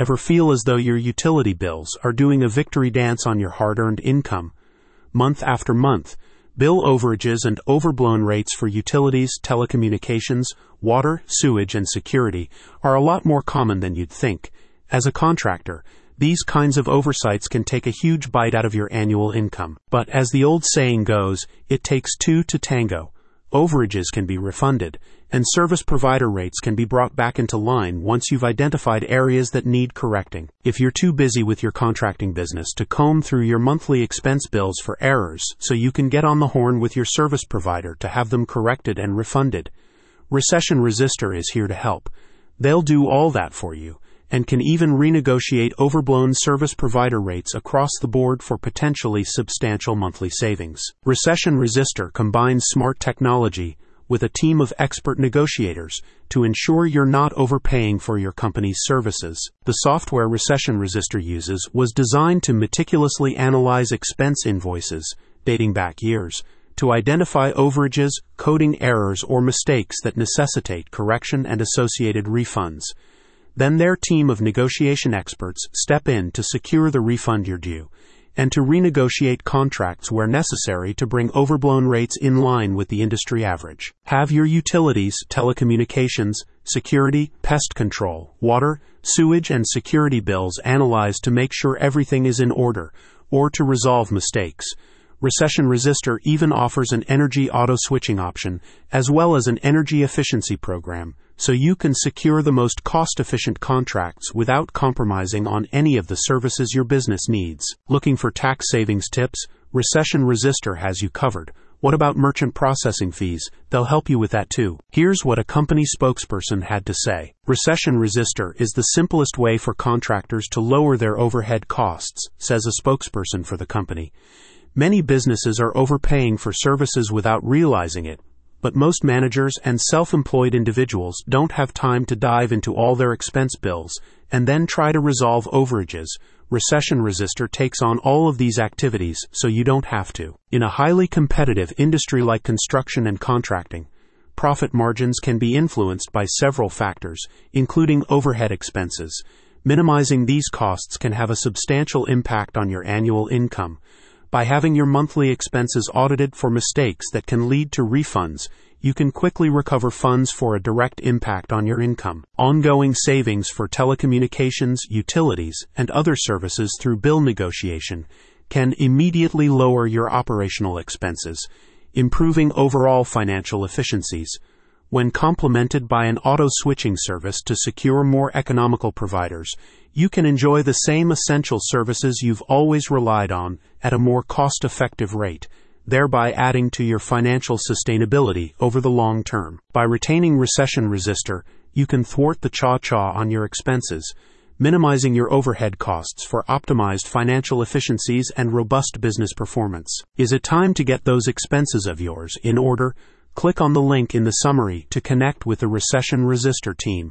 Ever feel as though your utility bills are doing a victory dance on your hard earned income? Month after month, bill overages and overblown rates for utilities, telecommunications, water, sewage, and security are a lot more common than you'd think. As a contractor, these kinds of oversights can take a huge bite out of your annual income. But as the old saying goes, it takes two to tango. Overages can be refunded, and service provider rates can be brought back into line once you've identified areas that need correcting. If you're too busy with your contracting business to comb through your monthly expense bills for errors so you can get on the horn with your service provider to have them corrected and refunded, Recession Resister is here to help. They'll do all that for you and can even renegotiate overblown service provider rates across the board for potentially substantial monthly savings. Recession Resister combines smart technology with a team of expert negotiators to ensure you're not overpaying for your company's services. The software Recession Resister uses was designed to meticulously analyze expense invoices dating back years to identify overages, coding errors, or mistakes that necessitate correction and associated refunds. Then their team of negotiation experts step in to secure the refund you're due and to renegotiate contracts where necessary to bring overblown rates in line with the industry average. Have your utilities, telecommunications, security, pest control, water, sewage, and security bills analyzed to make sure everything is in order or to resolve mistakes. Recession Resister even offers an energy auto switching option as well as an energy efficiency program so you can secure the most cost efficient contracts without compromising on any of the services your business needs. Looking for tax savings tips? Recession Resister has you covered. What about merchant processing fees? They'll help you with that too. Here's what a company spokesperson had to say. Recession Resister is the simplest way for contractors to lower their overhead costs, says a spokesperson for the company. Many businesses are overpaying for services without realizing it, but most managers and self employed individuals don't have time to dive into all their expense bills and then try to resolve overages. Recession Resister takes on all of these activities so you don't have to. In a highly competitive industry like construction and contracting, profit margins can be influenced by several factors, including overhead expenses. Minimizing these costs can have a substantial impact on your annual income. By having your monthly expenses audited for mistakes that can lead to refunds, you can quickly recover funds for a direct impact on your income. Ongoing savings for telecommunications, utilities, and other services through bill negotiation can immediately lower your operational expenses, improving overall financial efficiencies. When complemented by an auto switching service to secure more economical providers, you can enjoy the same essential services you've always relied on at a more cost effective rate, thereby adding to your financial sustainability over the long term. By retaining Recession Resister, you can thwart the cha cha on your expenses, minimizing your overhead costs for optimized financial efficiencies and robust business performance. Is it time to get those expenses of yours in order? Click on the link in the summary to connect with the Recession Resister team.